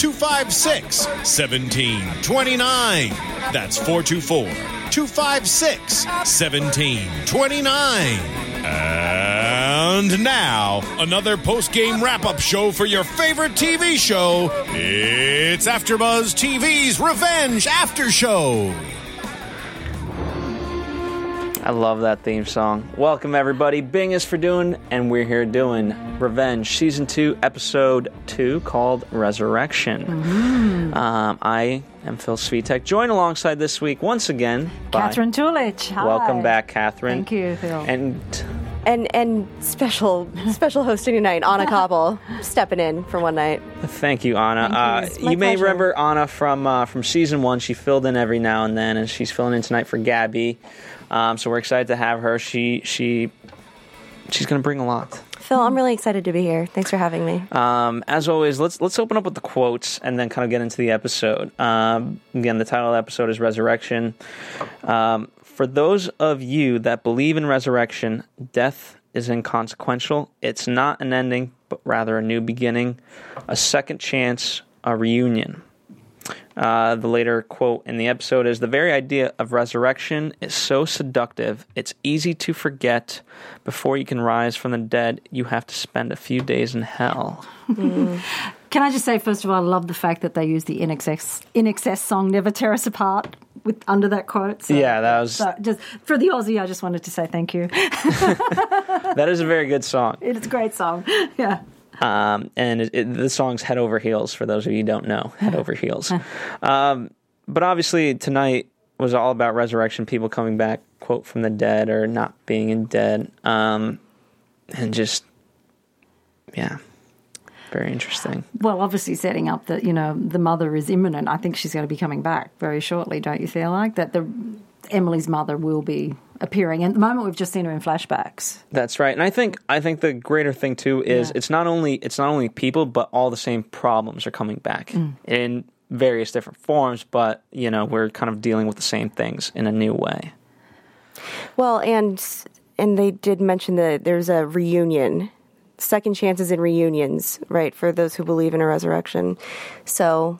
256 1729. That's 424 256 1729. And now, another post game wrap up show for your favorite TV show. It's AfterBuzz TV's Revenge After Show. I love that theme song. Welcome, everybody. Bing is for doing, and we're here doing Revenge, Season 2, Episode 2, called Resurrection. Um, I am Phil Svitek, joined alongside this week once again by. Catherine Tulich. Hi. Welcome back, Catherine. Thank you, Phil. And and and special special hosting tonight, Anna Cobble stepping in for one night. thank you, Anna. Thank you. Uh, you may remember Anna from uh, from season one. She filled in every now and then, and she's filling in tonight for Gabby. Um, so we're excited to have her. She she she's going to bring a lot. Phil, I'm really excited to be here. Thanks for having me. Um, as always, let's let's open up with the quotes and then kind of get into the episode. Um, again, the title of the episode is Resurrection. Um, for those of you that believe in resurrection, death is inconsequential. It's not an ending, but rather a new beginning, a second chance, a reunion. Uh, the later quote in the episode is The very idea of resurrection is so seductive, it's easy to forget. Before you can rise from the dead, you have to spend a few days in hell. Can I just say, first of all, I love the fact that they use the INXS, In Excess song "Never Tear Us Apart" with under that quote. So, Yeah, that was- so just for the Aussie. I just wanted to say thank you. That is a very good song. It's a great song. Yeah. Um, and it, it, the song's Head Over Heels, for those of you who don't know, Head Over Heels. Um, but obviously, tonight was all about resurrection, people coming back, quote, from the dead or not being in dead. Um, and just, yeah, very interesting. Well, obviously setting up that you know the mother is imminent. I think she's going to be coming back very shortly. Don't you feel like that? The Emily's mother will be appearing. And at the moment, we've just seen her in flashbacks. That's right, and I think I think the greater thing too is Yeah. it's not only it's not only people, but all the same problems are coming back Mm. in various different forms. But you know, we're kind of dealing with the same things in a new way. Well, and and they did mention that there's a reunion, second chances and reunions, right? For those who believe in a resurrection. So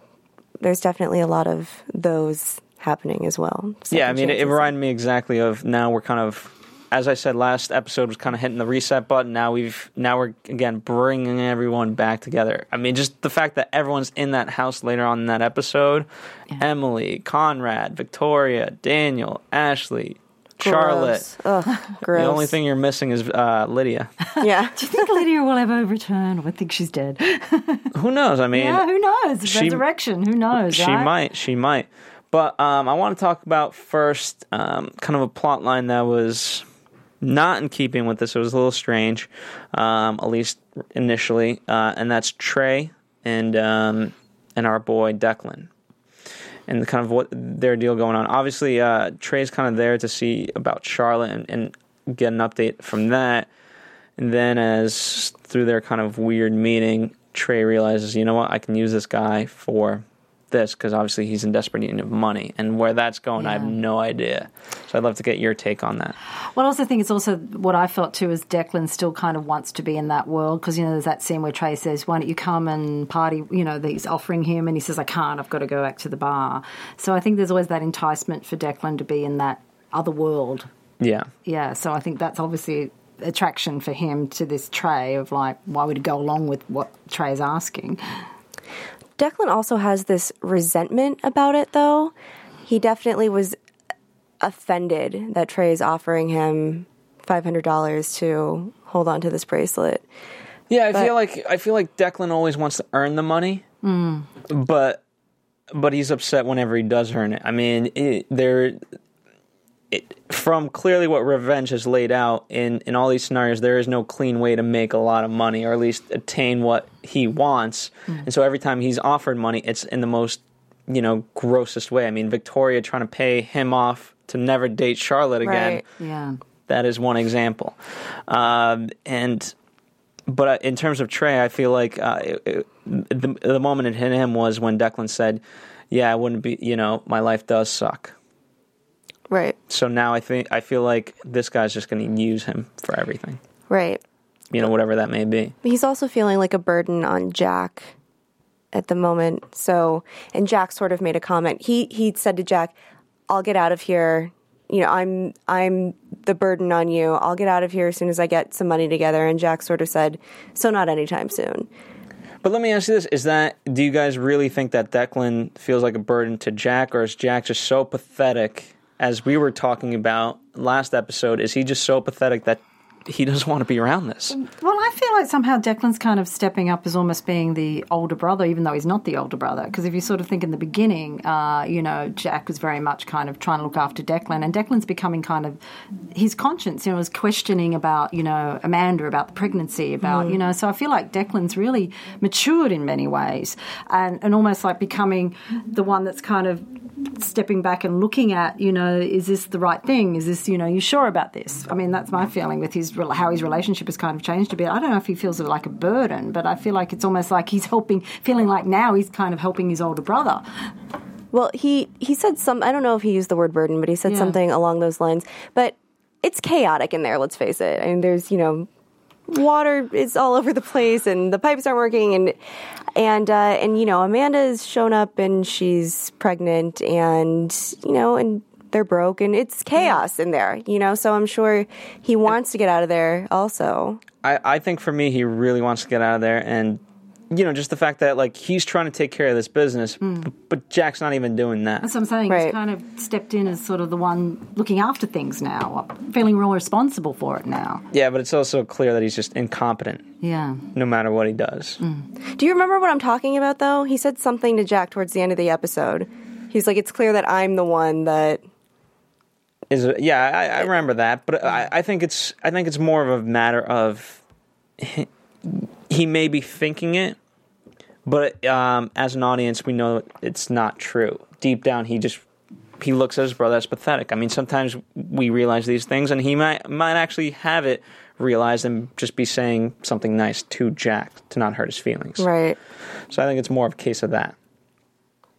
there's definitely a lot of those happening as well. yeah, I Second mean, it, it reminded me exactly of now we're kind of, as I said last episode was kind of hitting the reset button. Now we've now we're again bringing everyone back together. I mean, just the fact that everyone's in that house later on in that episode: Emily, Conrad, Victoria, Daniel, Ashley, Charlotte. Gross. Ugh, gross. The only thing you're missing is uh, Lydia. yeah. Do you think Lydia will ever return? I think she's dead. Who knows? I mean, yeah, who knows? she- Resurrection. Who knows? She right? might. She might. But um, I want to talk about first um, kind of a plot line that was not in keeping with this. It was a little strange, um, at least initially, uh, and that's Trey and um, and our boy Declan. And kind of what their deal going on. Obviously, uh, Trey's kind of there to see about Charlotte and, and get an update from that. And then, as through their kind of weird meeting, Trey realizes, you know what, I can use this guy for this because obviously he's in desperate need of money. And where that's going, I have no idea. So I'd love to get your take on that. Well, I also think it's also what I felt too is Declan still kind of wants to be in that world because you know there's that scene where Trey says, "Why don't you come and party?" You know, that he's offering him, and he says, "I can't. I've got to go back to the bar." So I think there's always that enticement for Declan to be in that other world. Yeah. Yeah. So I think that's obviously attraction for him to this Trey of like, why would he go along with what Trey is asking? Declan also has this resentment about it, though. He definitely was offended that Trey is offering him five hundred dollars to hold on to this bracelet. Yeah, I But- feel like I feel like Declan always wants to earn the money, hmm. but but he's upset whenever he does earn it. I mean, it, there. It, from clearly what revenge has laid out in, in all these scenarios, there is no clean way to make a lot of money or at least attain what he wants. And so every time he's offered money, it's in the most, you know, grossest way. I mean, Victoria trying to pay him off to never date Charlotte again. Right. Yeah. That is one example. Um, and but uh, in terms of Trey, I feel like uh, it, it, the the moment it hit him was when Declan said, "Yeah, I wouldn't be. You know, my life does suck." Right. So now I think I feel like this guy's just going to use him for everything. Right. You know, whatever that may be. He's also feeling like a burden on Jack at the moment. So, and Jack sort of made a comment. He he said to Jack, "I'll get out of here. You know, I'm I'm the burden on you. I'll get out of here as soon as I get some money together." And Jack sort of said, "So not anytime soon." But let me ask you this: Is that do you guys really think that Declan feels like a burden to Jack, or is Jack just so pathetic? As we were talking about last episode, is he just so pathetic that he doesn't want to be around this? Well, I feel like somehow Declan's kind of stepping up as almost being the older brother, even though he's not the older brother. Because if you sort of think in the beginning, uh, you know, Jack was very much kind of trying to look after Declan, and Declan's becoming kind of his conscience, you know, was questioning about, you know, Amanda, about the pregnancy, about, you know, so I feel like Declan's really matured in many ways and, and almost like becoming the one that's kind of stepping back and looking at, you know, is this the right thing? Is this, you know, you sure about this? I mean, that's my feeling with his how his relationship has kind of changed a bit. I don't know if he feels it like a burden, but I feel like it's almost like he's helping, feeling like now he's kind of helping his older brother. Well, he he said some. I don't know if he used the word burden, but he said Yeah. something along those lines. But it's chaotic in there. Let's face it. I mean, there's you know, water is all over the place, and the pipes aren't working, and and uh, and you know, Amanda's shown up and she's pregnant, and you know, and they're broke, and it's chaos in there. You know, so I'm sure he wants to get out of there. Also, I, I think for me, he really wants to get out of there, and you know, just the fact that like he's trying to take care of this business, hmm. b- but Jack's not even doing that. That's what I'm saying. Right. He's kind of stepped in as sort of the one looking after things now, feeling real responsible for it now. Yeah, but it's also clear that he's just incompetent, Yeah. no matter what he does. Hmm. do you remember what I'm talking about? Though he said something to Jack towards the end of the episode. He's like, "It's clear that I'm the one that." Is it, yeah, I, I remember that, but I, I think it's I think it's more of a matter of he, may be thinking it, but um, as an audience, we know it's not true. Deep down, he just he looks at his brother as pathetic. I mean, sometimes we realize these things, and he might might actually have it realized and just be saying something nice to Jack to not hurt his feelings. Right. So I think it's more of a case of that.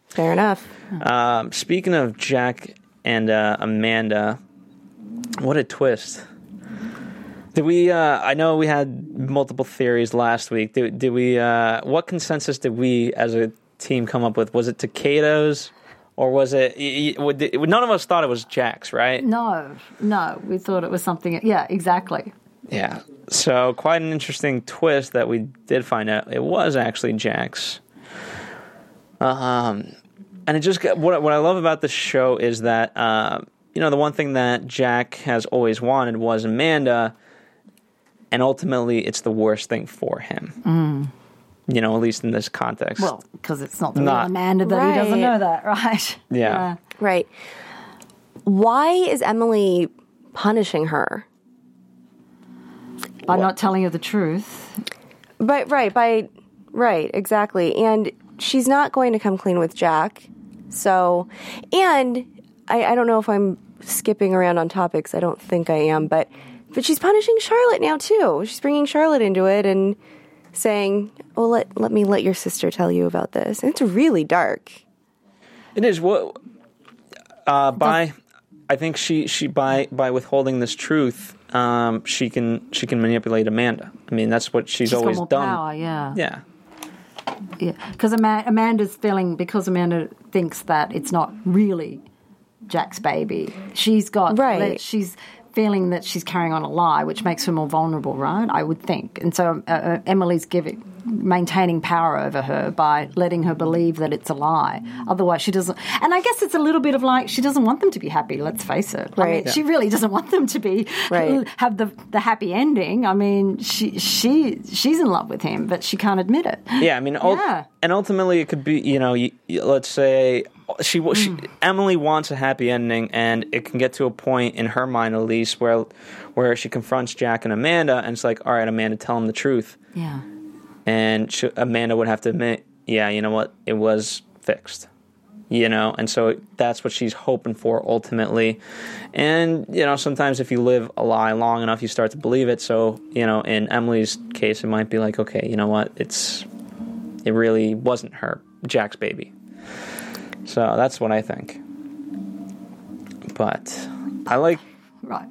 Fair enough. Um, speaking of Jack and uh, Amanda, what a twist! Did we? Uh, I know we had multiple theories last week. Did, did we? Uh, what consensus did we, as a team, come up with? Was it Takeda's, or was it? y- y- would- None of us thought it was Jack's, right? No, no, we thought it was something. Yeah, exactly. Yeah. So quite an interesting twist that we did find out it was actually Jack's. Um, and it just got, what what I love about this show is that uh, you know the one thing that Jack has always wanted was Amanda, and ultimately it's the worst thing for him. Mm. You know, at least in this context. Well, because it's not the Not- real Amanda that he doesn't know that, right? Yeah. Right. Why is Emily punishing her? By not telling her the truth. But right by right exactly, and she's not going to come clean with Jack. So, and I, I don't know if I'm skipping around on topics. I don't think I am, but but she's punishing Charlotte now too. She's bringing Charlotte into it and saying, "Well, let let me let your sister tell you about this." And it's really dark. It is what uh, by I think she she by by withholding this truth, um, she can she can manipulate Amanda. I mean, that's what she's, She's always got more done. power, yeah. Yeah. Yeah, because Amanda's feeling because Amanda thinks that it's not really Jack's baby. She's got Right. She's feeling that she's carrying on a lie, which makes her more vulnerable, right? I would think. And so uh, uh, Emily's giving maintaining power over her by letting her believe that it's a lie. Otherwise, she doesn't. And I guess it's a little bit of like she doesn't want them to be happy. Let's face it. I mean, Right. she really doesn't want them to be Right. have the the happy ending. I mean, she she she's in love with him, but she can't admit it. Yeah, I mean, ul- Yeah. and ultimately it could be, you know, you, you- let's say she, she Mm. Emily wants a happy ending, and it can get to a point in her mind, at least, where where she confronts Jack and Amanda, and it's like, all right, Amanda, tell him the truth, Yeah. And she, Amanda would have to admit, yeah, you know what, it was fixed. You know, and so that's what she's hoping for ultimately. And, you know, sometimes if you live a lie long enough, you start to believe it. So, you know, in Emily's case, it might be like, okay, you know what? It's, it really wasn't her, Jack's baby. So that's what I think. But I like, Right.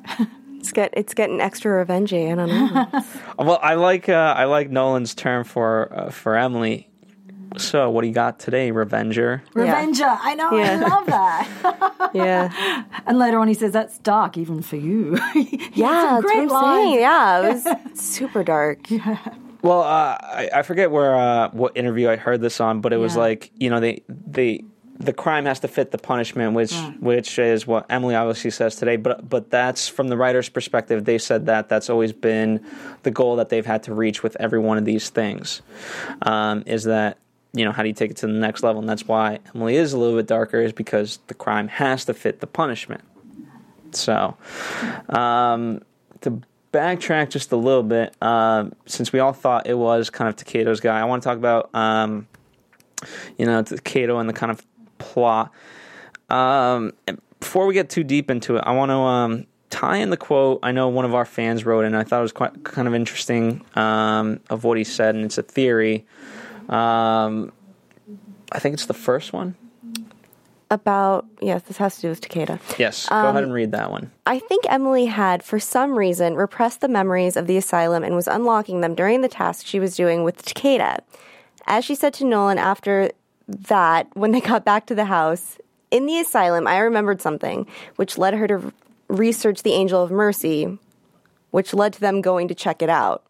It's get it's getting extra revengey. I don't know. well, I like, uh, I like Nolan's term for, uh, for Emily. So what do you got today, Revenger? Revenger. I know. I love that. yeah, and later on, he says, "That's dark, even for you." Yeah, some that's great what I'm saying. Yeah, it was super dark. Yeah. Well, uh, I, I forget where uh, what interview I heard this on, but it was like you know they they the crime has to fit the punishment, which which is what Emily obviously says today. But but that's from the writer's perspective. They said that that's always been the goal that they've had to reach with every one of these things. Um, is that you know how do you take it to the next level? And that's why Emily is a little bit darker, is because the crime has to fit the punishment. So, um, to backtrack just a little bit, um, since we all thought it was kind of Takeda's guy, I want to talk about, um, you know, Takeda and the kind of plot. Um, before we get too deep into it, I want to um, tie in the quote I know one of our fans wrote, and I thought it was quite kind of interesting um, of what he said, and it's a theory. Um, I think it's the first one. About yes, this has to do with Takeda. Yes, go ahead and read that one. I think Emily had, for some reason, repressed the memories of the asylum and was unlocking them during the task she was doing with Takeda. As she said to Nolan after that, when they got back to the house, in the asylum, I remembered something, which led her to research the Angel of Mercy, which led to them going to check it out.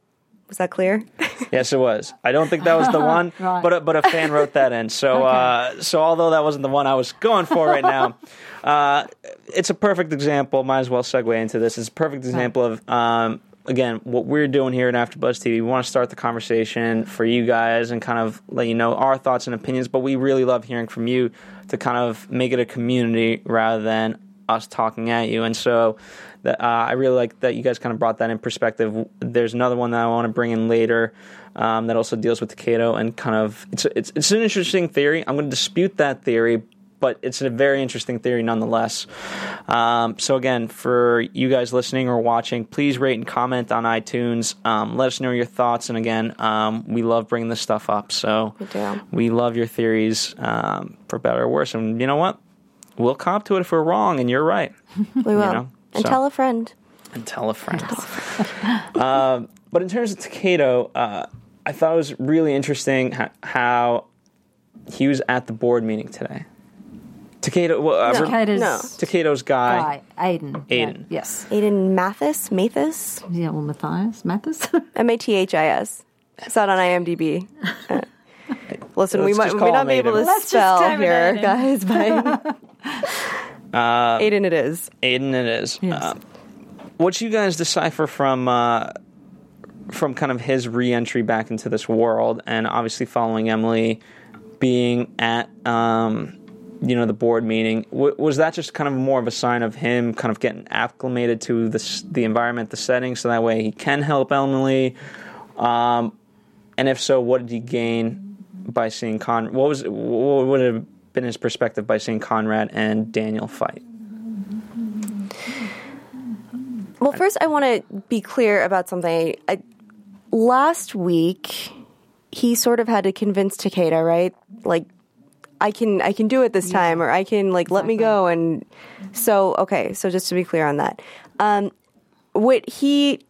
Was that clear? Yes, it was. I don't think that was the one, Right. but a, but a fan wrote that in. So uh, so although that wasn't the one I was going for right now, uh, it's a perfect example. Might as well segue into this. It's a perfect example of. Um, Again, what we're doing here at AfterBuzz TV, we want to start the conversation for you guys and kind of let you know our thoughts and opinions. But we really love hearing from you to kind of make it a community rather than us talking at you. And so that, uh, I really like that you guys kind of brought that in perspective. There's another one that I want to bring in later um, that also deals with Takeda and kind of it's it's it's an interesting theory. I'm going to dispute that theory, but it's a very interesting theory nonetheless. Um, so again, for you guys listening or watching, please rate and comment on iTunes. Um, let us know your thoughts. And again, um, we love bringing this stuff up. So We do. we love your theories um, for better or worse. And you know what? We'll cop to it if we're wrong and you're right. We will. know, and so- tell a friend. And tell a friend. um, but in terms of Takeda, uh, I thought it was really interesting how he was at the board meeting today. Takeda, well, uh, No. Takeda's No. Takeda's guy. guy, Aiden. Aiden. Yeah, yes. Aiden Mathis? Mathis? Yeah, well, Matthias. Mathis? M A T H I S. I saw it on IMDb. Uh, Listen, we Let's might we call may not him be able to Let's spell here, him. guys, but Uh, Aiden it is. Aiden, it is. Yes. Uh, what you guys decipher from uh, from kind of his re-entry back into this world, and obviously following Emily being at um, you know the board meeting, w- was that just kind of more of a sign of him kind of getting acclimated to the the environment, the setting, so that way he can help Emily? Um, and if so, what did he gain by seeing Con? What was what would have been his perspective by seeing Conrad and Daniel fight? Well, first, I want to be clear about something. I, last week, he sort of had to convince Takeda, right? Like, I can, I can do it this time, or I can like let me go. And so, okay, so just to be clear on that, um, what he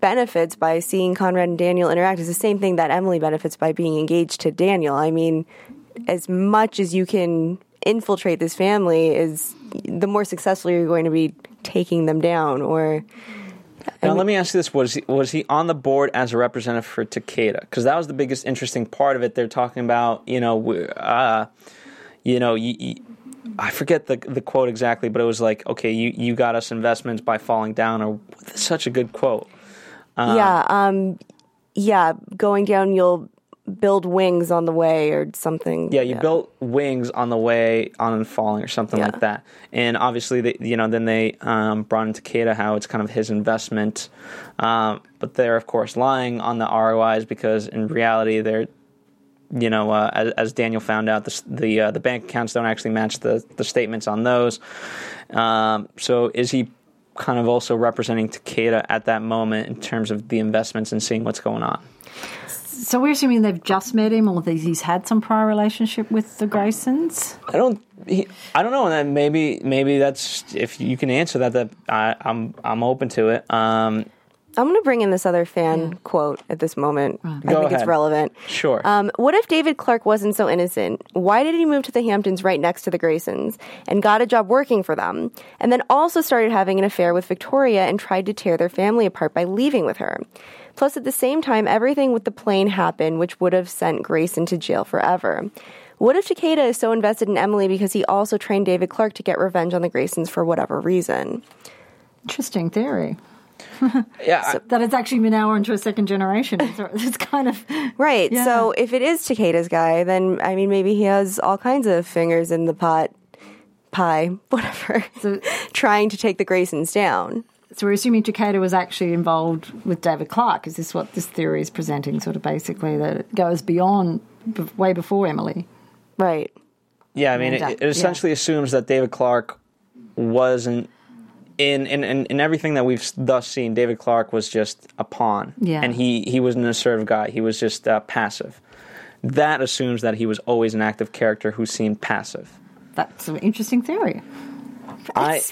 benefits by seeing Conrad and Daniel interact is the same thing that Emily benefits by being engaged to Daniel. I mean, as much as you can infiltrate this family is the more successful you're going to be taking them down or Now, let me ask you this: Was he was he on the board as a representative for Takeda? Because that was the biggest interesting part of it. They're talking about, you know, uh, you know, you, you, I forget the the quote exactly, but it was like, okay, you you got us investments by falling down, or such a good quote. yeah, um, yeah, going down, you'll build wings on the way or something. Yeah, you built wings on the way on and falling or something Yeah. like that. And obviously, they, you know, then they um, brought in Takeda how it's kind of his investment, um, but they're of course lying on the ROIs because in reality they're, you know, uh, as, as Daniel found out, the the, uh, the bank accounts don't actually match the the statements on those. Um, so is he? Kind of also representing Takeda at that moment in terms of the investments and seeing what's going on. So we're assuming they've just met him, or that he's had some prior relationship with the Graysons. I don't. He, I don't know. And then maybe maybe that's if you can answer that. That I, I'm I'm open to it. Um, I'm going to bring in this other fan quote at this moment. I Go think it's relevant. Sure. Um, what if David Clark wasn't so innocent? Why did he move to the Hamptons right next to the Graysons and got a job working for them, and then also started having an affair with Victoria and tried to tear their family apart by leaving with her? Plus, at the same time, everything with the plane happened, which would have sent Grayson to jail forever. What if Takeda is so invested in Emily because he also trained David Clark to get revenge on the Graysons for whatever reason? Interesting theory. yeah. I- That it's actually been now into a second generation. It's, it's kind of Right. Yeah. So if it is Takeda's guy, then I mean, maybe he has all kinds of fingers in the pot, pie, whatever, So- trying to take the Graysons down. So we're assuming Takeda was actually involved with David Clark. Is this what this theory is presenting? Sort of basically that it goes beyond, b- way before Emily. Right. yeah. I mean, it, it essentially assumes that David Clark wasn't in in, in in everything that we've thus seen. David Clark was just a pawn. Yeah. And he he was an assertive guy. He was just uh, passive. That assumes that he was always an active character who seemed passive. That's an interesting theory. I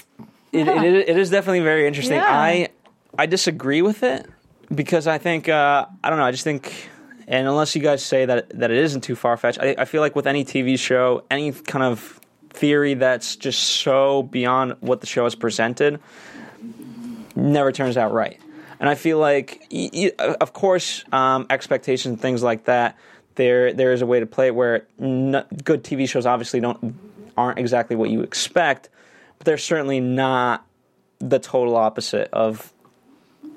it, it, is- it is definitely very interesting. Yeah. I I disagree with it because I think uh, I don't know. I just think, and unless you guys say that that it isn't too far fetched, I, I feel like with any TV show, any kind of theory that's just so beyond what the show has presented, never turns out right. And I feel like, y- y- of course, um, expectations and things like that. There, there is a way to play it where n- good TV shows obviously don't aren't exactly what you expect, but they're certainly not the total opposite of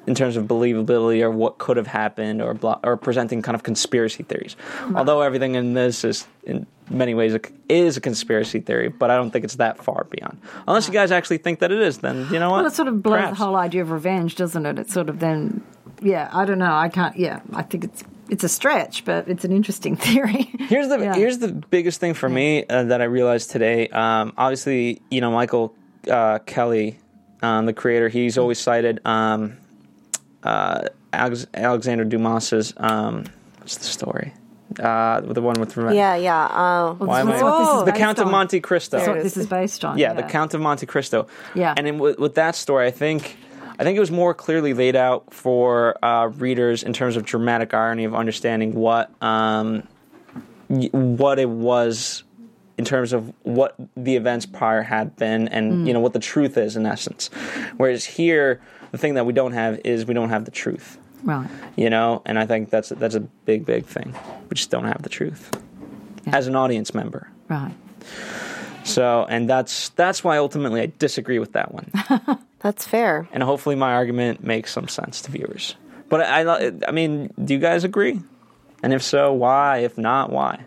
in terms of believability or what could have happened or blah, or presenting kind of conspiracy theories. Although everything in this is in many ways a, is a conspiracy theory, but I don't think it's that far beyond. Unless you guys actually think that it is, then you know what? Well, it sort of blows Perhaps. the whole idea of revenge, doesn't it? It's sort of then, yeah, I don't know. I can't, yeah, I think it's it's a stretch, but it's an interesting theory. Here's the Yeah. here's the biggest thing for me uh, that I realized today. Um, obviously, you know Michael uh, Kelley, um, the creator, he's always cited um, uh, Alex- Alexander Dumas's um, what's the story? Uh, the one with revenge. Yeah. Yeah. Uh, Why am This is I- what this is the based Count of. Monte Cristo. That's There what it this is. is based on. Yeah, the Count of Monte Cristo. Yeah. and in, with, with that story, I think I think it was more clearly laid out for uh, readers in terms of dramatic irony of understanding what um, y- what it was in terms of what the events prior had been, and you know what the truth is in essence. Whereas here, the thing that we don't have is we don't have the truth. Right. You know, and I think that's that's a big, big thing. We just don't have the truth as an audience member. Right. So, and that's that's why ultimately I disagree with that one. that's fair. and hopefully my argument makes some sense to viewers. But I, I, I mean, do you guys agree? And if so, why? If not, why?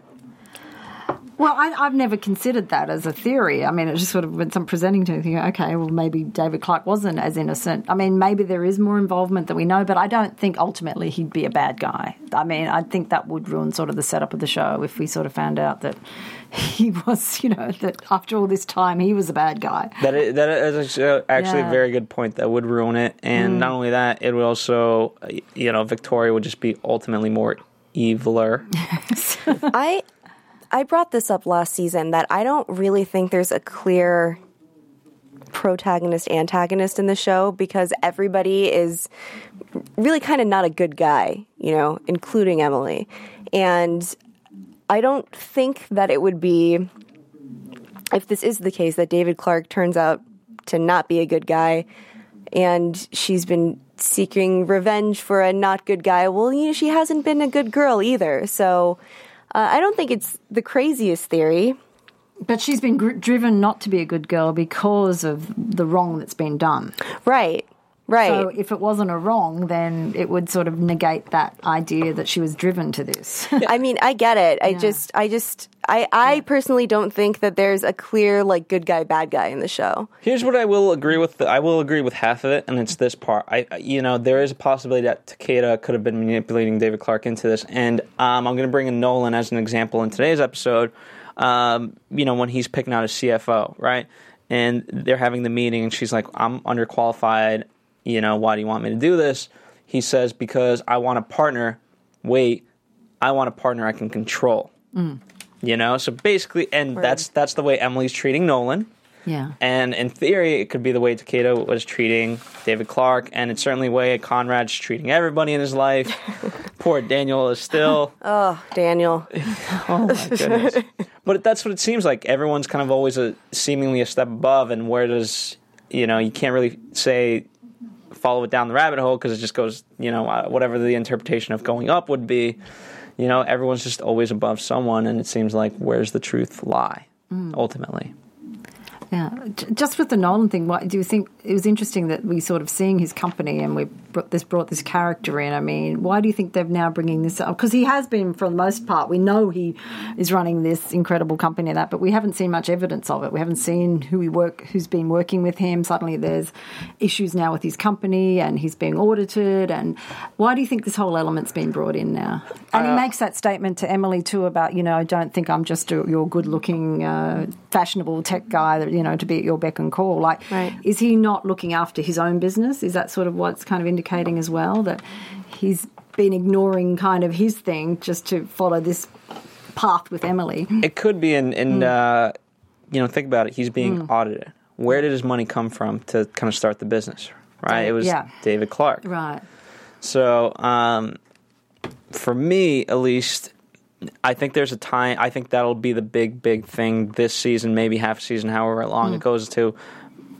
Well, I, I've never considered that as a theory. I mean, it just sort of when some presenting to me, thinking, okay, well, maybe David Clark wasn't as innocent. I mean, maybe there is more involvement than we know, but I don't think ultimately he'd be a bad guy. I mean, I think that would ruin sort of the setup of the show if we sort of found out that he was, you know, that after all this time he was a bad guy. That is, that is actually actually Yeah. a very good point. That would ruin it, and not only that, it would also, uh, you know, Victoria would just be ultimately more eviler. I I brought this up last season that I don't really think there's a clear protagonist antagonist in the show because everybody is really kind of not a good guy, you know, including Emily. And I don't think that it would be if this is the case that David Clark turns out to not be a good guy and she's been seeking revenge for a not good guy. Well, you know, she hasn't been a good girl either. So uh, I don't think it's the craziest theory. But she's been gr- driven not to be a good girl because of the wrong that's been done. Right. Right. So if it wasn't a wrong, then it would sort of negate that idea that she was driven to this. I mean, I get it. I just, I just, I, I personally don't think that there's a clear like good guy, bad guy in the show. Here's what I will agree with. I will agree with half of it, and it's this part. I, you know, there is a possibility that Takeda could have been manipulating David Clark into this, and um, I'm going to bring in Nolan as an example in today's episode. Um, you know, when he's picking out a CFO, right? And they're having the meeting, and she's like, "I'm underqualified. You know, why do you want me to do this?" He says, "Because I want a partner. Wait, I want a partner I can control." Mm. You know, so basically, and that's that's the way Emily's treating Nolan. yeah. And in theory, it could be the way Takeda was treating David Clark, and it's certainly the way Conrad's treating everybody in his life. Poor Daniel is still. Oh, Daniel. oh my goodness! But that's what it seems like. Everyone's kind of always a seemingly a step above, and where does you know you can't really say follow it down the rabbit hole because it just goes you know uh, whatever the interpretation of going up would be. You know, everyone's just always above someone, and it seems like where's the truth lie ultimately. Yeah, just with the Nolan thing, what do you think? It was interesting that we sort of seeing his company and we brought this brought this character in. I mean, why do you think they're now bringing this up? Because he has been, for the most part, we know he is running this incredible company and that, but we haven't seen much evidence of it. We haven't seen who he work, who's been working with him. Suddenly, there's issues now with his company, and he's being audited. And why do you think this whole element's been brought in now? And he makes that statement to Emily too about, you know, I don't think I'm just a, your good-looking, uh, fashionable tech guy that you know to be at your beck and call. Like, Right. is he not looking after his own business? Is that sort of what's kind of indicating as well that he's been ignoring kind of his thing just to follow this path with Emily? It could be, and, and uh, you know, think about it. He's being audited. Where did his money come from to kind of start the business? Right, it was Yeah. David Clark. Right. So, um, for me, at least, I think there's a time. I think that'll be the big, big thing this season, maybe half a season, however long it goes to.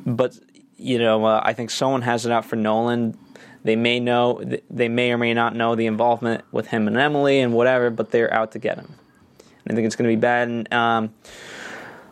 But you know, uh, I think someone has it out for Nolan. They may know, they may or may not know the involvement with him and Emily and whatever, but they're out to get him. I think it's going to be bad. And um,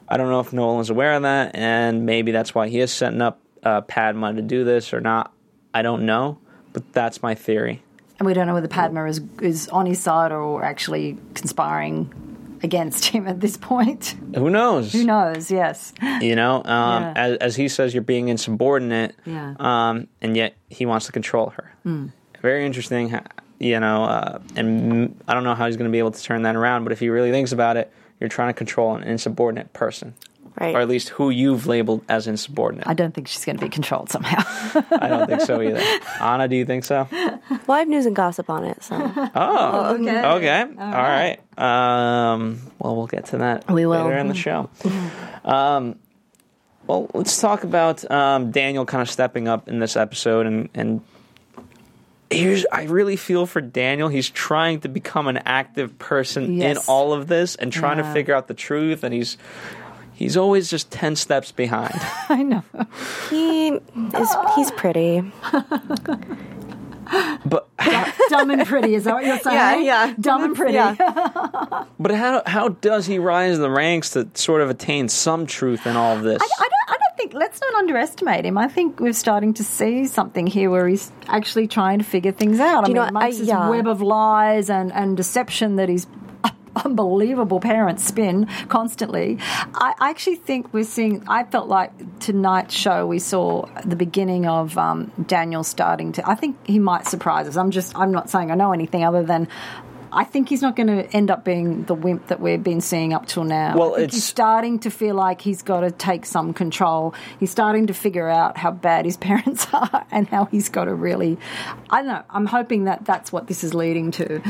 I don't know if Nolan's aware of that, and maybe that's why he is setting up uh, Padma to do this or not. I don't know, but that's my theory. And we don't know whether Padma is is on his side or actually conspiring against him at this point. Who knows? Who knows? Yes. You know, um, Yeah. as, as he says, you're being insubordinate, Yeah. um, and yet he wants to control her. Hmm. Very interesting, you know, uh, and mm, I don't know how he's going to be able to turn that around, but if he really thinks about it, you're trying to control an insubordinate person, Right. or at least who you've labeled as insubordinate. I don't think she's going to be controlled somehow. I don't think so either. Anna, do you think so? Well, I have news and gossip on it, so Oh, okay. okay. All right. Um, well, we'll get to that We will. later in the show. um, well, let's talk about um, Daniel kind of stepping up in this episode, and and here's I really feel for Daniel. He's trying to become an active person Yes. in all of this and trying to figure out the truth, and he's he's always just ten steps behind. I know. he is he's pretty. but Dumb and pretty, is that what you're saying? Yeah, yeah. Dumb and pretty. Yeah. but how how does he rise in the ranks to sort of attain some truth in all of this? I don't, I don't think, let's not underestimate him. I think we're starting to see something here where he's actually trying to figure things out. I mean, know what? I- amongst this web of lies and, and deception that his unbelievable parents spin constantly. I, I actually think we're seeing, I felt like tonight's show we saw the beginning of um, Daniel starting to, I think he might surprise us. I'm just, I'm not saying I know anything other than I think he's not going to end up being the wimp that we've been seeing up till now. Well, I think it's- he's starting to feel like he's got to take some control. He's starting to figure out how bad his parents are and how he's got to really. I don't know. I'm hoping that that's what this is leading to.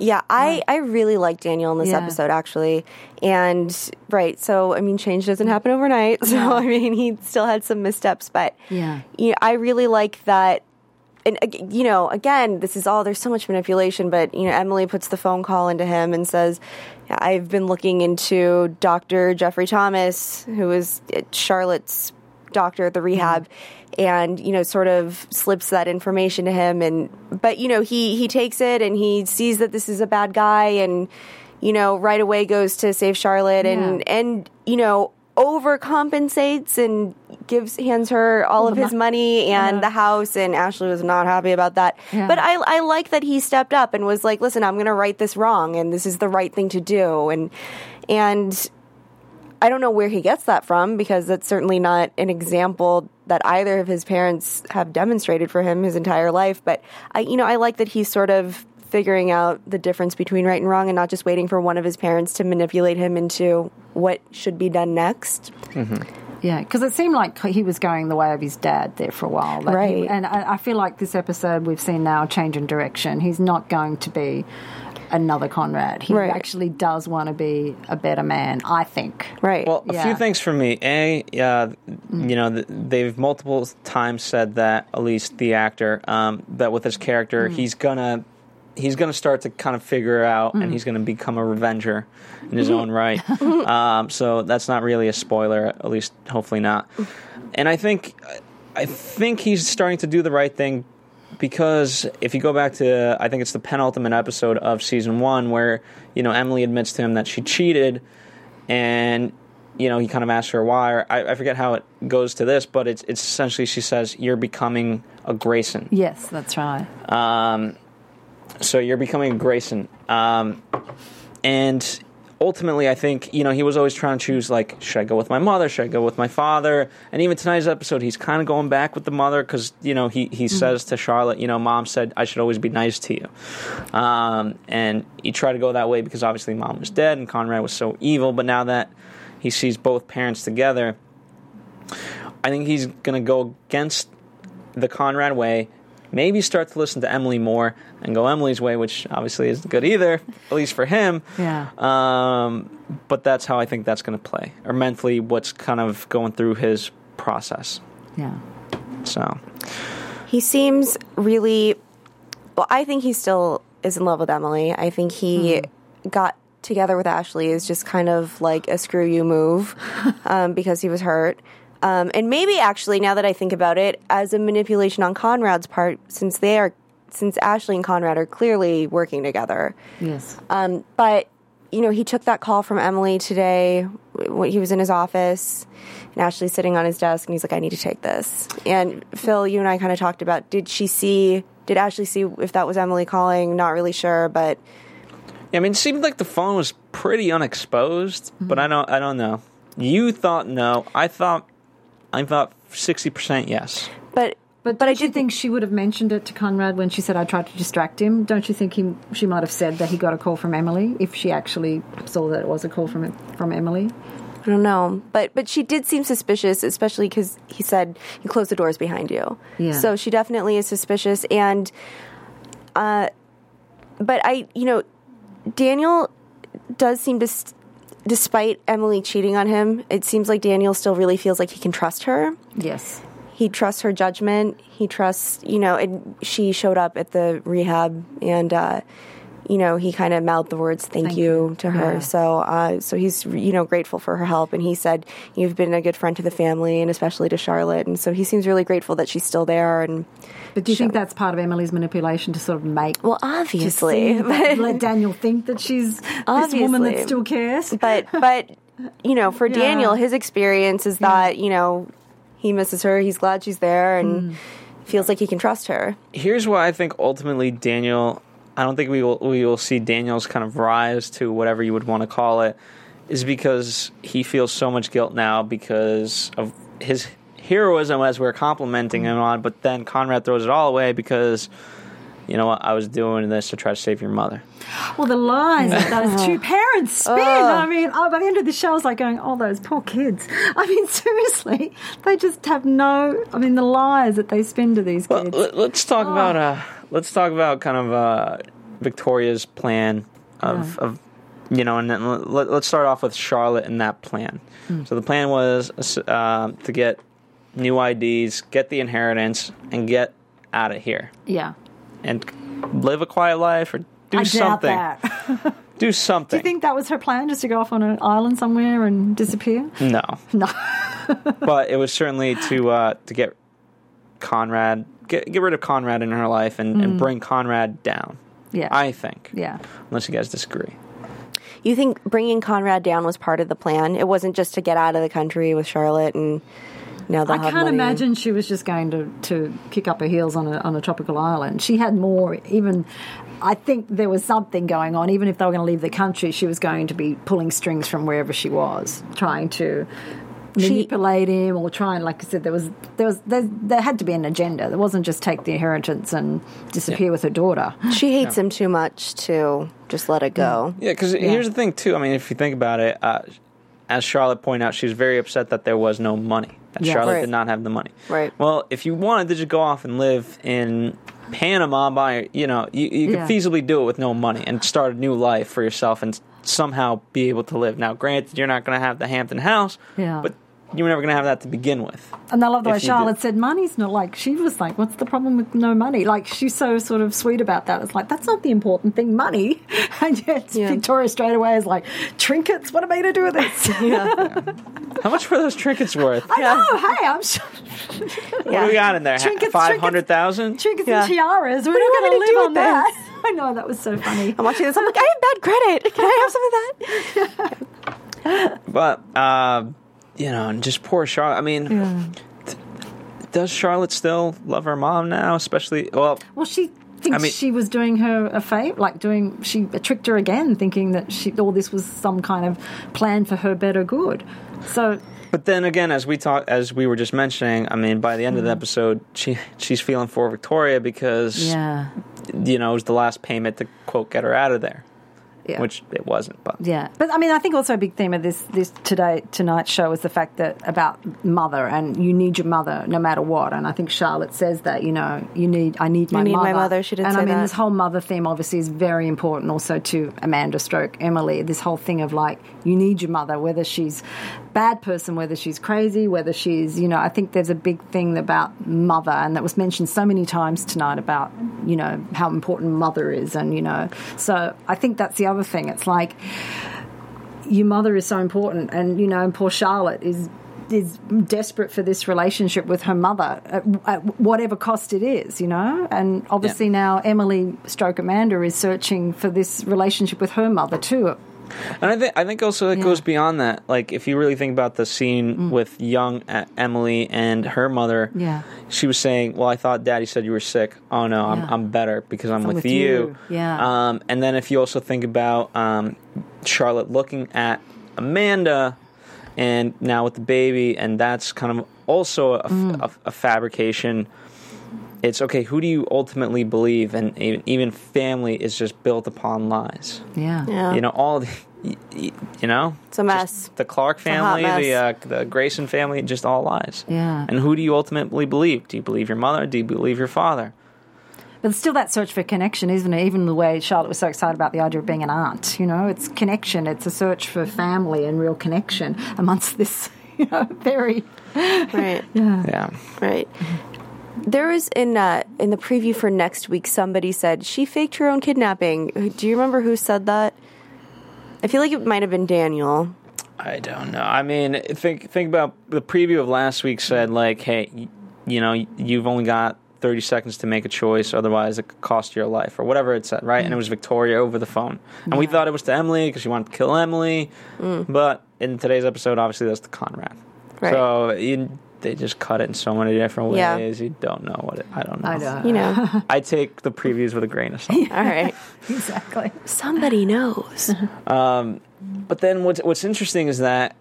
Yeah, I, I really like Daniel in this Yeah. episode actually, and right. So I mean, change doesn't happen overnight. So I mean, he still had some missteps, but Yeah. you know, I really like that. And you know, again, this is all. There's so much manipulation, but you know, Emily puts the phone call into him and says, "I've been looking into Doctor Jeffrey Thomas, who is at Charlotte's doctor at the rehab mm-hmm. And you know sort of slips that information to him and but you know he he takes it and he sees that this is a bad guy and you know right away goes to save Charlotte and Yeah. and you know overcompensates and gives hands her all of his mo- money and Yeah. the house and Ashley was not happy about that. Yeah. But I I like that he stepped up and was like, "Listen, I'm going to right this wrong and this is the right thing to do." And and I don't know where he gets that from because that's certainly not an example that either of his parents have demonstrated for him his entire life. But I, you know, I like that he's sort of figuring out the difference between right and wrong and not just waiting for one of his parents to manipulate him into what should be done next. Mm-hmm. Yeah, because it seemed like he was going the way of his dad there for a while. Like he- Right. and I, I feel like this episode we've seen now change in direction. He's not going to be another Conrad. He Right. actually does want to be a better man, I think. Right. Well, a Yeah. few things for me. A, uh, you know, they've multiple times said that at least the actor um, that with his character, he's gonna he's gonna start to kind of figure out, and he's gonna become a revenger in his own right. um, so that's not really a spoiler, at least hopefully not. And I think I think he's starting to do the right thing because if you go back to I think it's the penultimate episode of season one where you know Emily admits to him that she cheated and you know he kind of asks her why or I, I forget how it goes to this but it's it's essentially she says you're becoming a Grayson Yes, that's right. um, so you're becoming a Grayson um, and ultimately I think you know he was always trying to choose like should I go with my mother? Should I go with my father? And even tonight's episode he's kind of going back with the mother because you know he, he says to Charlotte you know mom said I should always be nice to you. Um, and he tried to go that way because obviously mom was dead and Conrad was so evil but now that he sees both parents together I think he's going to go against the Conrad way, maybe start to listen to Emily more and go Emily's way, which obviously isn't good either, at least for him. Yeah. Um, but that's how I think that's going to play, or mentally what's kind of going through his process. Yeah. So, He seems really. Well, I think he still is in love with Emily. I think he got together with Ashley is just kind of like a screw you move um, because he was hurt. Um, and maybe actually, now that I think about it, as a manipulation on Conrad's part, since they are, since Ashley and Conrad are clearly working together. Yes. Um, but you know, he took that call from Emily today when he was in his office, and Ashley's sitting on his desk, and he's like, "I need to take this." And Phil, you and I kind of talked about did she see? Did Ashley see if that was Emily calling? Not really sure, but yeah, I mean, it seemed like the phone was pretty unexposed, but I don't, I don't know. You thought no, I thought, I thought sixty percent yes. but But, but I did think she would have mentioned it to Conrad when she said I tried to distract him? Don't you think he she might have said that he got a call from Emily if she actually saw that it was a call from from Emily? I don't know, but but she did seem suspicious, especially because he said you close the doors behind you. Yeah. So she definitely is suspicious, and uh, but I, you know, Daniel does seem to, s despite Emily cheating on him, it seems like Daniel still really feels like he can trust her. Yes. He trusts her judgment. He trusts, you know, and she showed up at the rehab and, uh, you know, he kind of mouthed the words "thank, Thank you, you. to her. Yeah. So, uh, so he's you know grateful for her help, and he said you've been a good friend to the family, and especially to Charlotte. And so he seems really grateful that she's still there. And But do you think that's part of Emily's manipulation to sort of make well, to obviously, see that- let Daniel think that she's this woman that still cares? but but you know, for Yeah. Daniel, his experience is that you know he misses her. He's glad she's there, and feels like he can trust her. here's why I think ultimately Daniel. I don't think we will we will see Daniel's kind of rise to whatever you would want to call it, is because he feels so much guilt now because of his heroism as we're complimenting him on, but then Conrad throws it all away because you know what I was doing this to try to save your mother. Well, the lies that those two parents spin. I mean, oh, by the end of the show, I was like going, "Oh, those poor kids." I mean, seriously, they just have no. I mean, the lies that they spin to these kids. let- let's talk about uh, let's talk about kind of uh, Victoria's plan of, of you know, and then let, let's start off with Charlotte and that plan. So the plan was uh, to get new IDs, get the inheritance, and get out of here yeah, and live a quiet life or do I something. that. Do something. Do you think that was her plan, just to go off on an island somewhere and disappear? no. No. but it was certainly to uh, to get Conrad get get rid of Conrad in her life and, and bring Conrad down. Mm. Yeah. I think. yeah. Unless you guys disagree. You think bringing Conrad down was part of the plan? It wasn't just to get out of the country with Charlotte and now they'll I can't money. imagine she was just going to, to kick up her heels on a, on a tropical island. She had more, even, I think there was something going on. Even if they were going to leave the country, she was going to be pulling strings from wherever she was, trying to She- manipulate him or try and, like I said, there was, there was, there, there had to be an agenda. There wasn't just take the inheritance and disappear with her daughter. She hates him too much to just let it go. Yeah, because here's the thing too. I mean, if you think about it, uh, as Charlotte pointed out, she was very upset that there was no money. That Yes. Charlotte Right. did not have the money. Right. Well, if you wanted to just go off and live in Panama by, you know, you, you could Yeah. feasibly do it with no money and start a new life for yourself and somehow be able to live. Now, granted, you're not going to have the Hampton house, Yeah. but you were never going to have that to begin with. And I love the way Charlotte did. said, money's not like, she was like, what's the problem with no money? Like, she's so sort of sweet about that. It's like, that's not the important thing, money. And yet, Yeah. Victoria straight away is like, trinkets, what am I going to do with this? How much were those trinkets worth? I know, hey, I'm sure. What do we got in there? Trinkets, Five hundred thousand. Trinkets Yeah. and tiaras, we're not going to to live on with that. I know, that was so funny. I'm watching this. I'm like, I have bad credit. Can I have some of that? But uh, you know, and just poor Charlotte. I mean, th- does Charlotte still love her mom now? Especially, well, Well, she thinks I mean- she was doing her a favor, like doing, she tricked her again, thinking that she, all this was some kind of plan for her better good. So, but then again, as we talk, as we were just mentioning, I mean, by the end of the Mm-hmm. episode, she she's feeling for Victoria because yeah. you know it was the last payment to quote get her out of there, yeah. which it wasn't. But Yeah, but I mean, I think also a big theme of this this today tonight's show is the fact that about mother and you need your mother no matter what. And I think Charlotte says that you know you need I need my need mother. my mother, she did And say I mean, that. this whole mother theme obviously is very important also to Amanda Stroke Emily. This whole thing of like you need your mother, whether she's bad person, whether she's crazy, whether she's you know. I think there's a big thing about mother, and that was mentioned so many times tonight about you know how important mother is, and you know. So I think that's the other thing. It's like your mother is so important, and you know, and poor Charlotte is is desperate for this relationship with her mother at, at whatever cost it is, you know. And obviously Yeah. now Emily Stroke Amanda is searching for this relationship with her mother too. And I think I think also it Yeah. goes beyond that. Like if you really think about the scene with young Emily and her mother, Mm. Yeah. she was saying, "Well, I thought Daddy said you were sick. Oh no, I'm I'm better because I'm, with, with you." you. Yeah. Um, and then if you also think about um, Charlotte looking at Amanda, and now with the baby, and that's kind of also a, Mm. a, a fabrication. It's okay. Who do you ultimately believe? And even, even family is just built upon lies Yeah. Yeah. you know all the, y- y- you know It's a mess. the clark family the uh, the grayson family just all lies Yeah. and who do you ultimately believe do you believe your mother do you believe your father But it's still that search for connection, isn't it? Even the way Charlotte was so excited about the idea of being an aunt, you know, it's connection. It's a search for family and real connection amongst this, you know, very Right. yeah Right. There was in uh, in the preview for next week. Somebody said she faked her own kidnapping. Do you remember who said that? I feel like it might have been Daniel. i don't know i mean think think about the preview of last week said like hey you know you've only got 30 seconds to make a choice otherwise it could cost your life or whatever it said right and it was victoria over the phone and we thought it was to emily because she wanted to kill emily but in today's episode obviously that's to conrad Right. so you, they just cut it in so many different Yeah. ways you don't know what it i don't know I know. You know. I take the previews with a grain of salt. All right. exactly. Somebody knows. But then what's what's interesting is that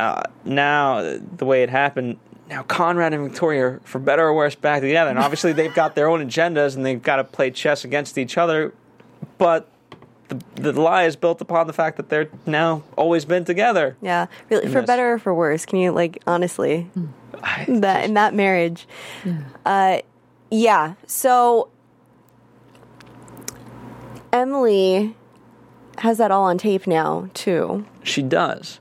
uh, now the way it happened, now Conrad and Victoria, are, for better or worse, back together, and obviously they've got their own agendas and they've got to play chess against each other. But the the lie is built upon the fact that they're now always been together. Yeah. Really, for Yes. better or for worse. Can you like honestly I- that in that marriage? Uh, yeah. So Emily has that all on tape now too. She does.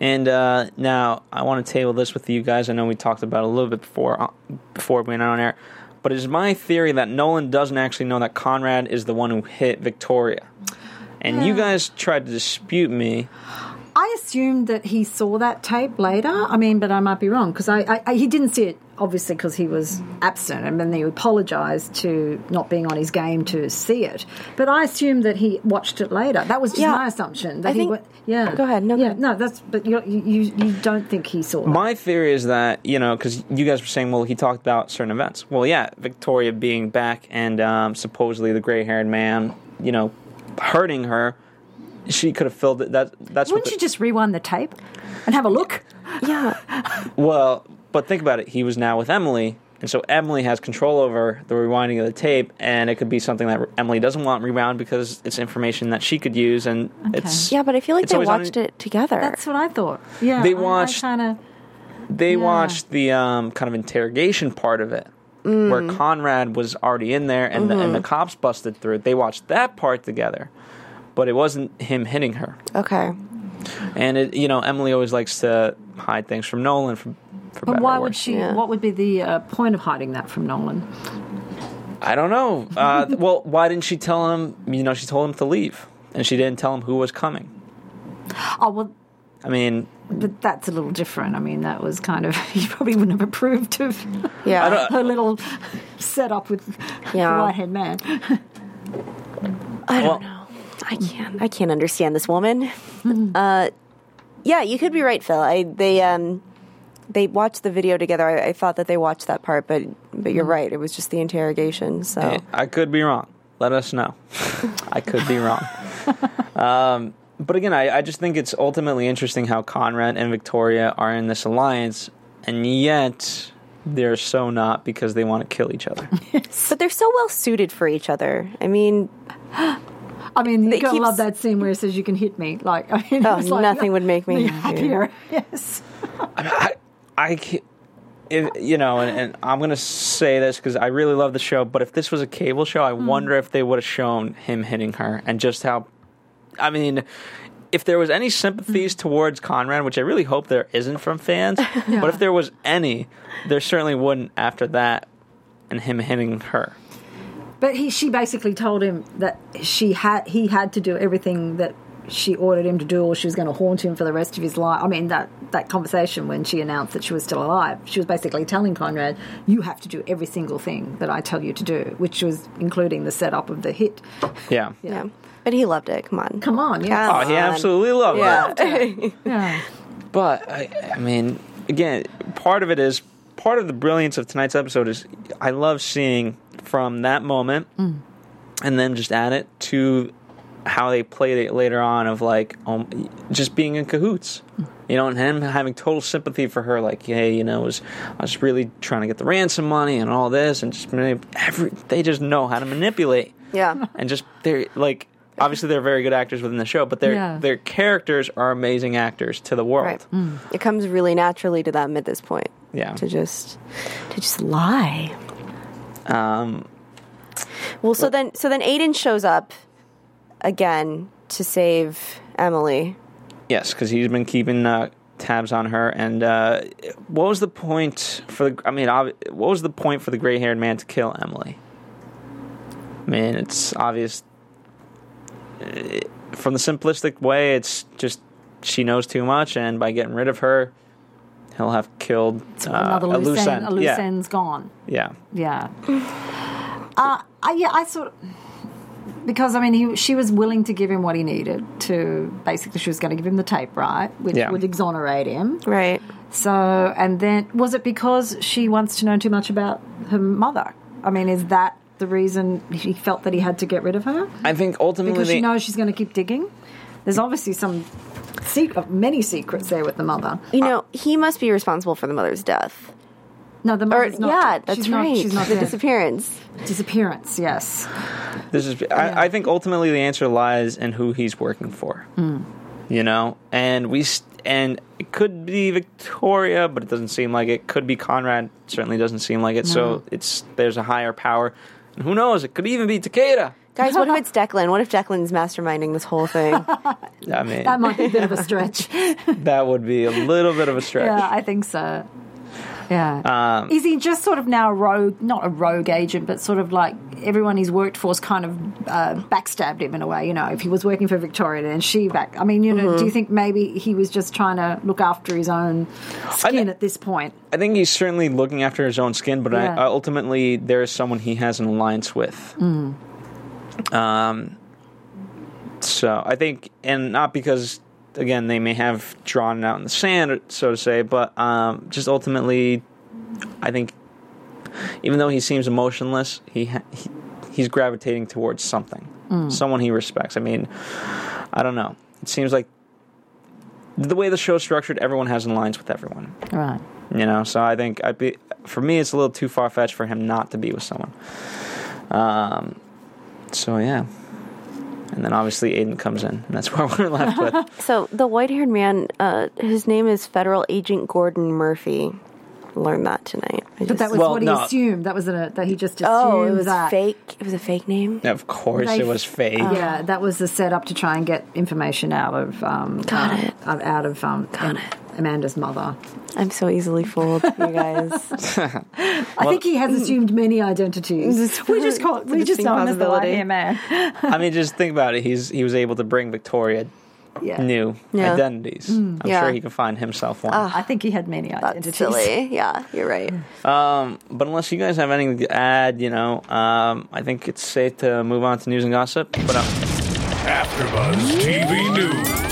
And uh, now I want to table this with you guys. I know we talked about it a little bit before uh, before we went on air, but it is my theory that Nolan doesn't actually know that Conrad is the one who hit Victoria, And you guys tried to dispute me. I assumed that he saw that tape later. I mean, but I might be wrong because I, I, I he didn't see it obviously because he was absent, and then he apologised to not being on his game to see it. But I assumed that he watched it later. That was just Yeah. my assumption. That I he think- wa- yeah. Go ahead. No, go yeah, ahead. no. That's but you you you don't think he saw that. My theory is that, you know, because you guys were saying, well, he talked about certain events. Well, yeah, Victoria being back and um, supposedly the gray haired man, you know, hurting her. She could have filled it. That that's what Wouldn't the- you just rewind the tape and have a look? Yeah. Well, but think about it. He was now with Emily, and so Emily has control over the rewinding of the tape, and it could be something that Emily doesn't want rewound because it's information that she could use, and it's Yeah, but I feel like they always on- watched it together. That's what I thought. Yeah, They I- watched- I, kind of. they Yeah. watched the um, kind of interrogation part of it. Where Conrad was already in there and, the, and the cops busted through. They watched that part together, but it wasn't him hitting her. okay. And it, you know, Emily always likes to hide things from Nolan. For, for But why would she? Yeah. What would be the uh, point of hiding that from Nolan? I don't know. Uh, well, why didn't she tell him? You know, she told him to leave, and she didn't tell him who was coming. Oh well, I mean, but that's a little different. I mean, that was kind of he probably wouldn't have approved of Yeah. don't- her little setup with Yeah. the white haired man. I don't know. I can't. I can't understand this woman. uh, yeah, you could be right, Phil. I they um they watched the video together. I, I thought that they watched that part, but but you're right. It was just the interrogation. So Hey, I could be wrong. Let us know. I could be wrong. Um, but again, I, I just think it's ultimately interesting how Conrad and Victoria are in this alliance, and yet they're so not because they want to kill each other. but they're so well suited for each other. I mean, I mean, you It gotta keeps- love that scene where he says, "You can hit me." Like, I mean, Oh, like, nothing would make me be happier. happier. Yes. I, I ca- if, you know, and, and I'm going to say this because I really love the show, but if this was a cable show, I hmm. wonder if they would have shown him hitting her and just how. I mean, if there was any sympathies hmm. towards Conrad, which I really hope there isn't from fans, but if there was any, there certainly wouldn't after that and him hitting her. But he, she basically told him that she had, he had to do everything that she ordered him to do, or she was going to haunt him for the rest of his life. I mean, that that conversation when she announced that she was still alive, she was basically telling Conrad, "You have to do every single thing that I tell you to do," which was including the setup of the hit. Yeah. yeah. But he loved it. Come on. Come on, yeah, Oh, he absolutely loved it. Yeah. yeah. But I, I mean, again, part of it is part of the brilliance of tonight's episode is I love seeing from that moment, and then just add it to how they played it later on of like um, just being in cahoots. You know, and him having total sympathy for her, like, hey, you know, was I was really trying to get the ransom money and all this, and just manip- every they just know how to manipulate yeah. and just they're like obviously they're very good actors within the show, but their Yeah. their characters are amazing actors to the world. Right. It comes really naturally to them at this point. Yeah. To just to just lie. Um, Well, so then so then Aiden shows up again to save Emily. yes, because he's been keeping uh, tabs on her. And uh, what was the point for the? I mean, ob- what was the point for the gray-haired man to kill Emily? I mean, it's obvious. uh, From the simplistic way, it's just she knows too much, and by getting rid of her, he'll have killed uh, Another a loose, loose end, end. a loose yeah, end's gone. yeah. Yeah. Uh, I, yeah, I sort of because I mean, he, she was willing to give him what he needed to basically. She was going to give him the tape, right, which Yeah. would exonerate him. Right. So, and then was it because she wants to know too much about her mother? I mean, is that the reason he felt that he had to get rid of her? I think ultimately Because they- she knows she's going to keep digging. There's obviously some secret, many secrets there with the mother. You know, he must be responsible for the mother's death. No, the Or mother's not. yeah, that's she's right. Not, she's not the dead. disappearance. disappearance. Yes. This is. I, I think ultimately the answer lies in who he's working for. Hmm. You know, and we st- and it could be Victoria, but it doesn't seem like it. Could be Conrad. Certainly doesn't seem like it. So it's there's a higher power. And who knows? It could even be Takeda. Guys, what if it's Declan? What if Declan's masterminding this whole thing? I mean, That might be a bit of a stretch. that would be a little bit of a stretch. Yeah, I think so. Yeah. Um, Is he just sort of now a rogue, not a rogue agent, but sort of like everyone he's worked for's kind of uh, backstabbed him in a way. You know, if he was working for Victoria and she back. I mean, you know, do you think maybe he was just trying to look after his own skin thi- at this point? I think he's certainly looking after his own skin, but Yeah. I, I ultimately there is someone he has an alliance with. Um, so I think, and not because again they may have drawn it out in the sand, so to say, but um, just ultimately, I think even though he seems emotionless, he, ha- he he's gravitating towards something, someone he respects. I mean, I don't know. It seems like the way the show's structured, everyone has alliance with everyone. Right. You know, so I think I'd be for me, it's a little too far fetched for him not to be with someone. Um, so yeah, and then obviously Aiden comes in, and that's where we're left with. So the white-haired man, uh, his name is Federal Agent Gordon Murphy. Learned that tonight. I But just- that was Well, what he no. assumed. That was a, that he just assumed oh, it was that. fake. It was a fake name. of course, They- it was fake. Yeah, that was the setup to try and get information out of um, Got uh, it. out of um, Got Am- it. Amanda's mother. I'm so easily fooled, you guys. I think he has assumed many identities. It's we just call it's we just distinct know him as the white man. I mean, just think about it. He's he was able to bring Victoria Yeah, new Yeah. identities. I'm Yeah. sure he can find himself one. I think he had many That's identities. silly. Yeah, you're right. Um, but unless you guys have anything to add, you know, um, I think it's safe to move on to news and gossip. But uh, AfterBuzz TV News.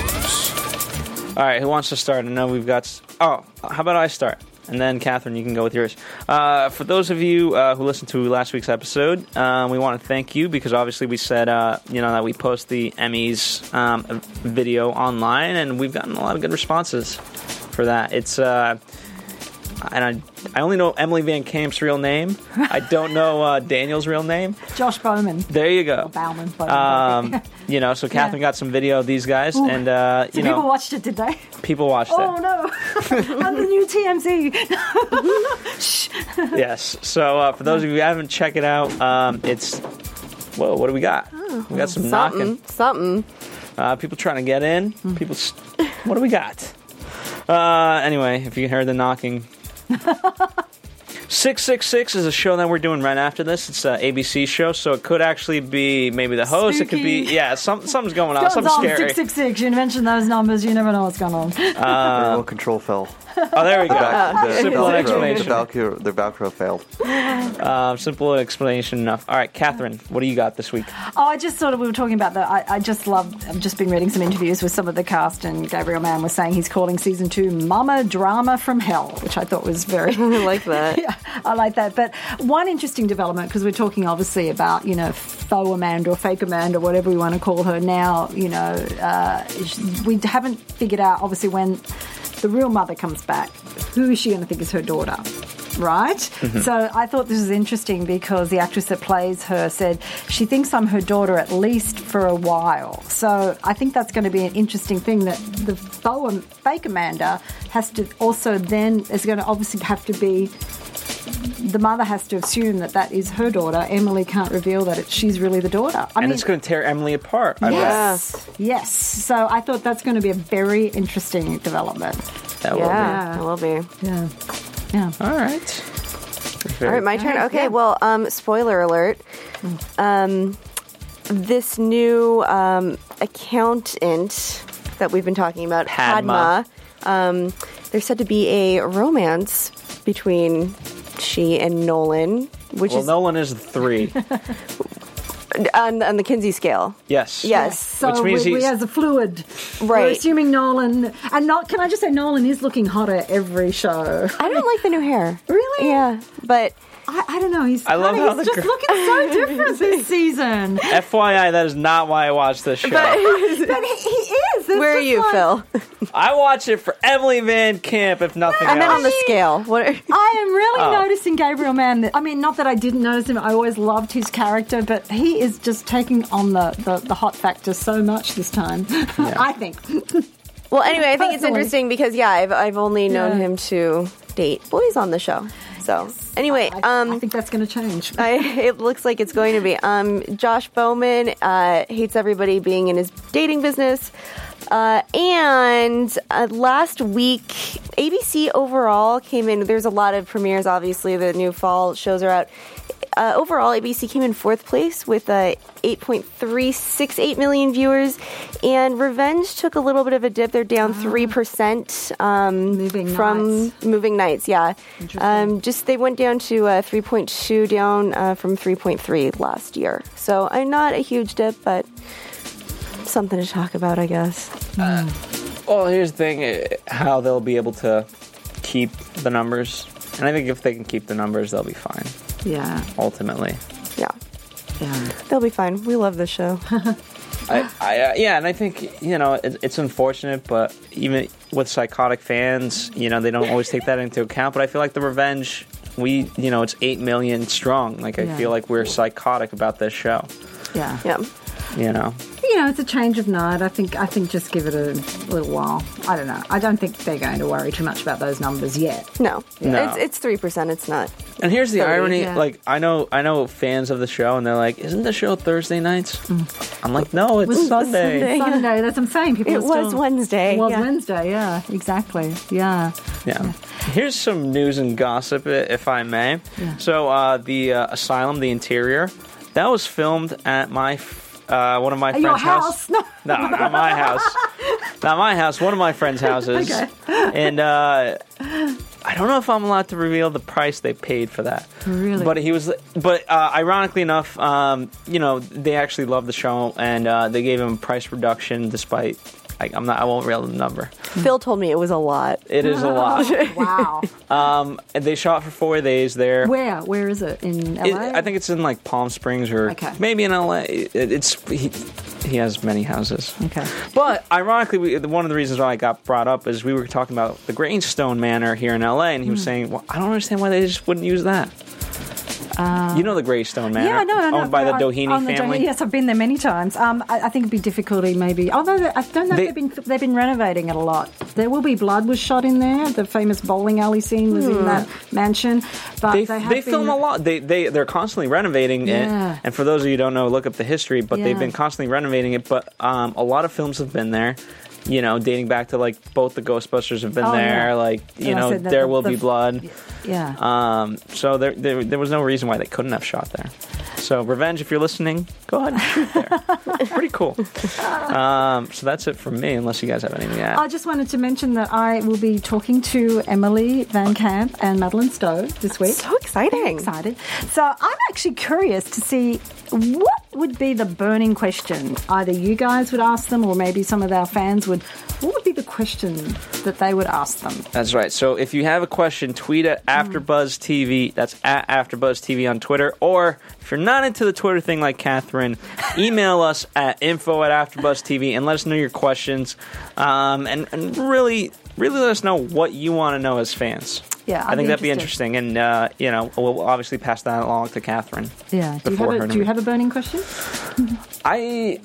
All right, who wants to start? I know we've got. Oh, how about I start? And then, Catherine, you can go with yours. Uh, for those of you uh, who listened to last week's episode, um, we want to thank you because obviously we said, uh, you know, that we post the Emmys um, video online, and we've gotten a lot of good responses for that. It's uh, and I, I only know Emily Van Camp's real name. I don't know uh, Daniel's real name. Josh Bowman, There you go. Bowman. Bowman. Um, you know, so Catherine got some video of these guys, and uh, so you people know, watched it, did they? people watched Oh it. Oh no! I'm the new TMZ. Yes. So uh, for those of you who haven't, checked it out. Um, it's whoa. What do we got? we got some knocking. Something. Something. Uh, people trying to get in. People. s what do we got? Uh, anyway, if you heard the knocking. 666 is a show that we're doing right after this. It's an ABC show, so it could actually be maybe the host. It could be, yeah, some, something's going on. Goes Something on scary. six six six. You mentioned those numbers. You never know what's going on. Uh, Well, control fell. Oh, there we go. Back, the, Simple Velcro, the explanation. Velcro, the Velcro failed. Um, simple explanation enough. All right, Catherine, what do you got this week? Oh, I just thought we were talking about that. I, I just love. I've just been reading some interviews with some of the cast, and Gabriel Mann was saying he's calling season two "Mama Drama from Hell," which I thought was very. I like that. yeah, I like that. But one interesting development because we're talking obviously about you know faux Amanda or fake Amanda, whatever we want to call her now. You know, uh, we haven't figured out obviously when the real mother comes back, who is she going to think is her daughter? Right? Mm-hmm. So I thought this was interesting because the actress that plays her said she thinks I'm her daughter at least for a while. So I think that's going to be an interesting thing that the faux, fake Amanda has to also then is going to obviously have to be the mother has to assume that that is her daughter. Emily can't reveal that it, she's really the daughter. I And mean, it's going to tear Emily apart. I bet. yes, yes. So I thought that's going to be a very interesting development. That will be. Yeah, it will be. Yeah, yeah. All right. All right, my turn. Okay, well, um, spoiler alert. Um, this new um, accountant that we've been talking about, Padma. Padma, um, there's said to be a romance between she and Nolan, which Well, is Nolan is three. on, on the Kinsey scale. Yes. Yes. So Which means we, we he's- as a fluid, We're Right. assuming Nolan and not. Can I just say Nolan is looking hotter every show. I don't like the new hair. Really? Yeah, but I, I don't know. He's I love kinda- how he's the just gr- looking so different this season. FYI, that is not why I watch this show. But he, he is. It's where are you, like- Phil? I watch it for Emily Van Camp, if nothing I meant else. on the scale. What? Are, I am really Oh. noticing Gabriel Mann. that- I mean, not that I didn't notice him. I always loved his character, but he is just taking on the, the, the hot factor so much this time. I think. well, anyway, I think it's Personally. interesting because yeah, I've I've only known Yeah. him to date boys on the show. So anyway, I, um, I think that's going to change. I, it looks like it's going to be. Um, Josh Bowman uh, hates everybody being in his dating business. Uh, and uh, last week, ABC overall came in. There's a lot of premieres, obviously. The new fall shows are out. uh, overall, ABC came in fourth place with uh, 8.368 million viewers, and Revenge took a little bit of a dip. They're down three percent um, from Nights. Moving Nights. Yeah, um, just they went down to uh, 3.2 down uh, from 3.3 last year. So I'm not a huge dip, but something to talk about, I guess. Well, here's the thing: eh, how they'll be able to keep the numbers, and I think if they can keep the numbers, they'll be fine. Yeah, Ultimately, Yeah, yeah. they'll be fine. We love the show. I, I uh, yeah, and I think you know it, it's unfortunate, but even with psychotic fans, you know they don't always take that into account. But I feel like the revenge, we you know it's eight million strong. Like I Yeah. feel like we're psychotic about this show. Yeah. yeah. You know, You know, it's a change of night. I think. I think just give it a little while. I don't know. I don't think they're going to worry too much about those numbers yet. No, No. it's it's three percent. It's not. and here's the Thirty, irony: yeah. like I know I know fans of the show, and they're like, "Isn't the show Thursday nights?" I'm like, "No, it's Was- Sunday." Sunday. Sunday. That's what I'm saying. People. It are still- was Wednesday. It was yeah. Wednesday. Yeah. Exactly. Yeah. Yeah. Here's some news and gossip, if I may. Yeah. So, uh, the uh, asylum, the interior, that was filmed at my f- uh, one of my At friends' house? No. No, not my house. not my house. One of my friends' houses. Okay. And uh, I don't know if I'm allowed to reveal the price they paid for that. Really? But he was. But uh, ironically enough, um, you know, they actually loved the show, and uh, they gave him a price reduction despite. I, I'm not. I won't reveal the number. Phil told me it was a lot. It is a lot. Wow. Um, and they shot for four days there. Where? Where is it? In LA? It- I think it's in like Palm Springs or Okay. maybe in LA. It, it's he, he has many houses. Okay. But ironically, we, one of the reasons why I got brought up is we were talking about the Greystone Manor here in LA, and he was saying, "Well, I don't understand why they just wouldn't use that." You know the Greystone Manor, Uh, Yeah, no, no, no. owned by the I- Doheny on the family. Doheny- yes, I've been there many times. Um, I, I think it'd be difficulty maybe. Although I don't know they, they've, been they've been renovating it a lot. There will be blood was shot in there. The famous bowling alley scene was in that mansion. But They, they, have they been, film a lot. They they they're constantly renovating Yeah. it. And for those of you who don't know, look up the history. But they've been constantly renovating it. But um, a lot of films have been there. You know, dating back to like both the Ghostbusters have been Oh, there. yeah. Like you And know, that there the- will the- be blood. Yeah. Um, so there, there there was no reason why they couldn't have shot there. So Revenge, if you're listening, go ahead and shoot there. it's pretty cool. Um, so that's it from me. Unless you guys have anything to add. I just wanted to mention that I will be talking to Emily Van Camp and Madeleine Stowe this week. So exciting. excited. So I'm actually curious to see what would be the burning question. Either you guys would ask them, or maybe some of our fans would. What would be the question that they would ask them? That's right. So if you have a question, tweet at AfterBuzzTV. That's at AfterBuzzTV on Twitter. Or if you're not into the Twitter thing like Catherine, email us at info at AfterBuzzTV and let us know your questions. Um, and, and really, really let us know what you want to know as fans. Yeah, I I'd think that'd be interesting. And, uh, you know, we'll obviously pass that along to Catherine. Yeah. Do you have a, do you have a burning question? I.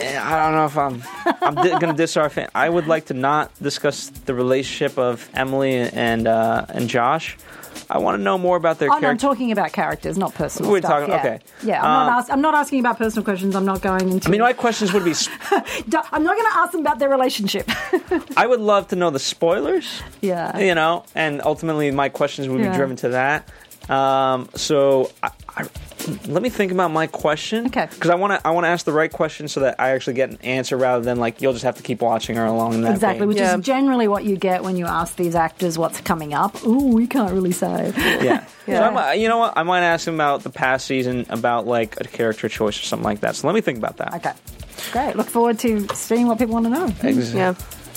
eh, I don't know if I'm. I'm di- going to diss our fan. I would like to not discuss the relationship of Emily and uh, and Josh. I want to know more about their Oh, no, I'm talking about characters, not personal We're stuff. talking- yeah. okay. Yeah, I'm, Um, not ask, I'm not asking about personal questions. I'm not going into. I mean, my questions would be. I'm not going to ask them about their relationship. I would love to know the spoilers. yeah. You know, and ultimately my questions would Yeah. be driven to that. Um, so I, I, let me think about my question. Okay. Because I want to I want to ask the right question so that I actually get an answer rather than like you'll just have to keep watching her along in that. Exactly, vein. which Yeah. is generally what you get when you ask these actors what's coming up. Ooh, we can't really say. Yeah. Yeah. So I might, you know what? I might ask him about the past season, about like a character choice or something like that. So let me think about that. Okay, great. Look forward to seeing what people want to know. Ex- Yeah.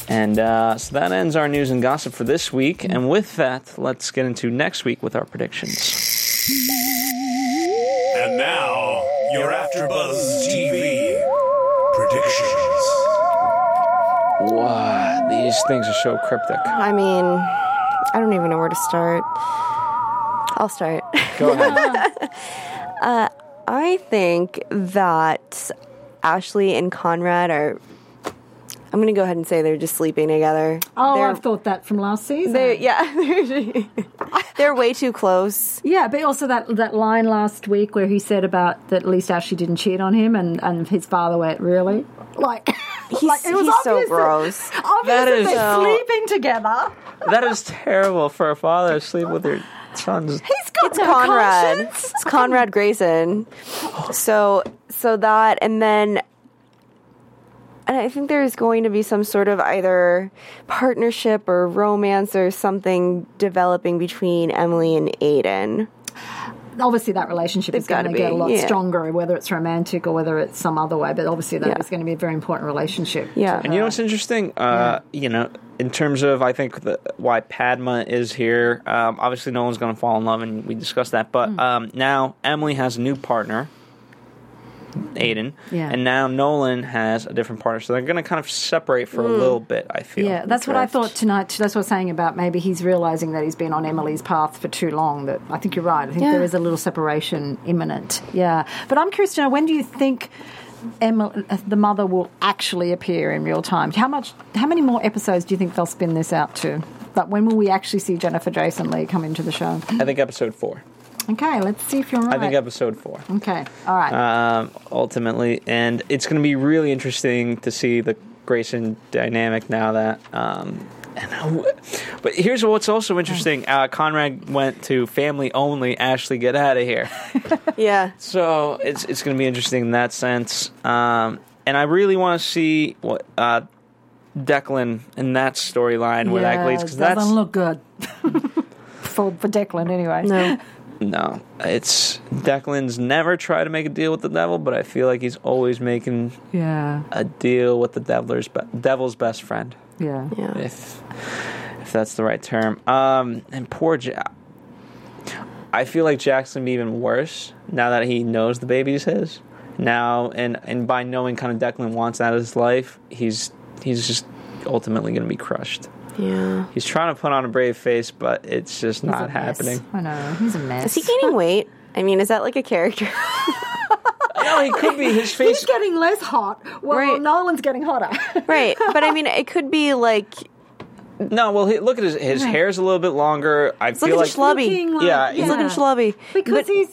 And uh, so that ends our news and gossip for this week. And with that, let's get into next week with our predictions. And now, your AfterBuzz TV predictions. Wow, these things are so cryptic. I mean, I don't even know where to start. I'll start. Go ahead. Uh, I think that Ashley and Conrad are. I'm going to go ahead and say they're just sleeping together. Oh, they're, I've thought that from last season. They're, yeah, they're way too close. Yeah, but also that that line last week where he said about that at least Ashley didn't cheat on him, and, and his father went, "Really?" Like, He's, like, it was he's so obvious that- gross. Obvious That that is they're so- sleeping together. that is terrible for a father to sleep with your son's. He's got it's no Conrad. conscience. It's Conrad Grayson. So so that and then and I think there's going to be some sort of either partnership or romance or something developing between Emily and Aiden. Obviously, that relationship is They've going to gotta get a lot yeah. stronger, whether it's romantic or whether it's some other way. But obviously, that is Yeah. going to be a very important relationship. Yeah. And you know her. what's interesting? Uh, You know, in terms of I think the, why Padma is here. Um, obviously, no one's going to fall in love, and we discussed that. But Hmm. um, now Emily has a new partner, Aiden, Yeah. and now Nolan has a different partner. So they're going to kind of separate for a mm. little bit. I feel. Yeah, that's what I thought tonight. That's what I was saying about maybe he's realizing that he's been on Emily's path for too long. That I think you're right. I think Yeah. there is a little separation imminent. Yeah, but I'm curious to know when do you think Emily, uh, the mother, will actually appear in real time? How much? How many more episodes do you think they'll spin this out to? But when will we actually see Jennifer Jason Leigh come into the show? I think episode four. Okay, let's see if you're right. I think episode four. Okay, all right. um, ultimately, and it's going to be really interesting to see the Grayson dynamic now that. Um, and who- but here's what's also interesting: uh, Conrad went to family only. Ashley, get out of here. Yeah. so it's it's going to be interesting in that sense. Um, and I really want to see what uh, Declan in that storyline where that leads because doesn't look good for for Declan anyway. No. no, it's Declan's never tried to make a deal with the devil, but I feel like he's always making Yeah, a deal with the devil's be- devil's best friend, yeah. Yeah. if if that's the right term. Um, and poor Jack. I feel like Jack's gonna be even worse now that he knows the baby's his. Now, and and by knowing kind of Declan wants out of his life, he's he's just ultimately gonna be crushed. Yeah. He's trying to put on a brave face, but it's just He's a not mess. happening. I know he's a mess. Is he gaining weight? I mean, is that like a character? No, he could be. His face. He's getting less hot. Well, Right. Nolan's getting hotter. right. But I mean, it could be like No, well, he, look at his his hair's a little bit longer. I look feel at like the schlubby. Looking like- Yeah, He's looking schlubby. because he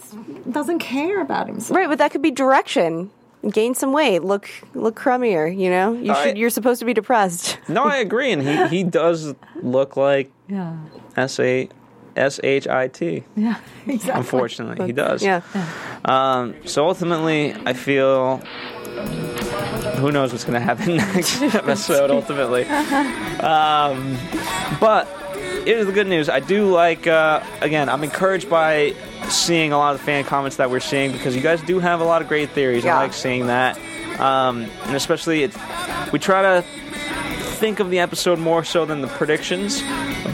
doesn't care about himself. Right, but that could be direction. Gain some weight. Look, look crummier. You know, you I- should. You're supposed to be depressed. no, I agree, and he he does look like Yeah, S A S H I T. yeah, exactly. Unfortunately, he does. Yeah. Um, so ultimately, I feel. Who knows what's going to happen next episode? Ultimately, um, but here's the good news. I do like. Uh, again, I'm encouraged by seeing a lot of the fan comments that we're seeing because you guys do have a lot of great theories. Yeah. I like seeing that, um, and especially it, we try to think of the episode more so than the predictions.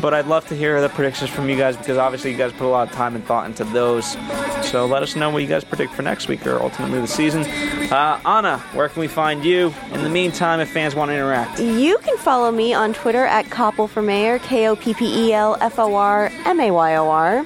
But I'd love to hear the predictions from you guys because obviously you guys put a lot of time and thought into those. So let us know what you guys predict for next week or ultimately the season. Uh, Anna, where can we find you? In the meantime, if fans want to interact, You can follow me on Twitter at Koppel for Mayor. K O P P E L F O R M A Y O R.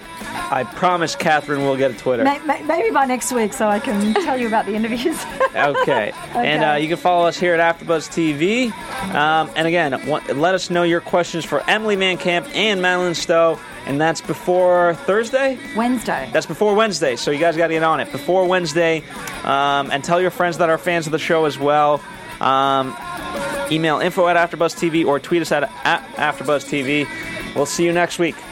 I promise Catherine will get a Twitter. May- may- Maybe by next week, so I can tell you about the interviews. Okay. And uh, you can follow us here at AfterBuzz TV. Um, and again, let us know your questions for Emily Van Camp and Madeleine Stowe. And that's before Thursday? Wednesday. That's before Wednesday, so you guys got to get on it before Wednesday, um, and tell your friends that are fans of the show as well. Um, email info at AfterBuzzTV or tweet us at, at AfterBuzzTV. We'll see you next week.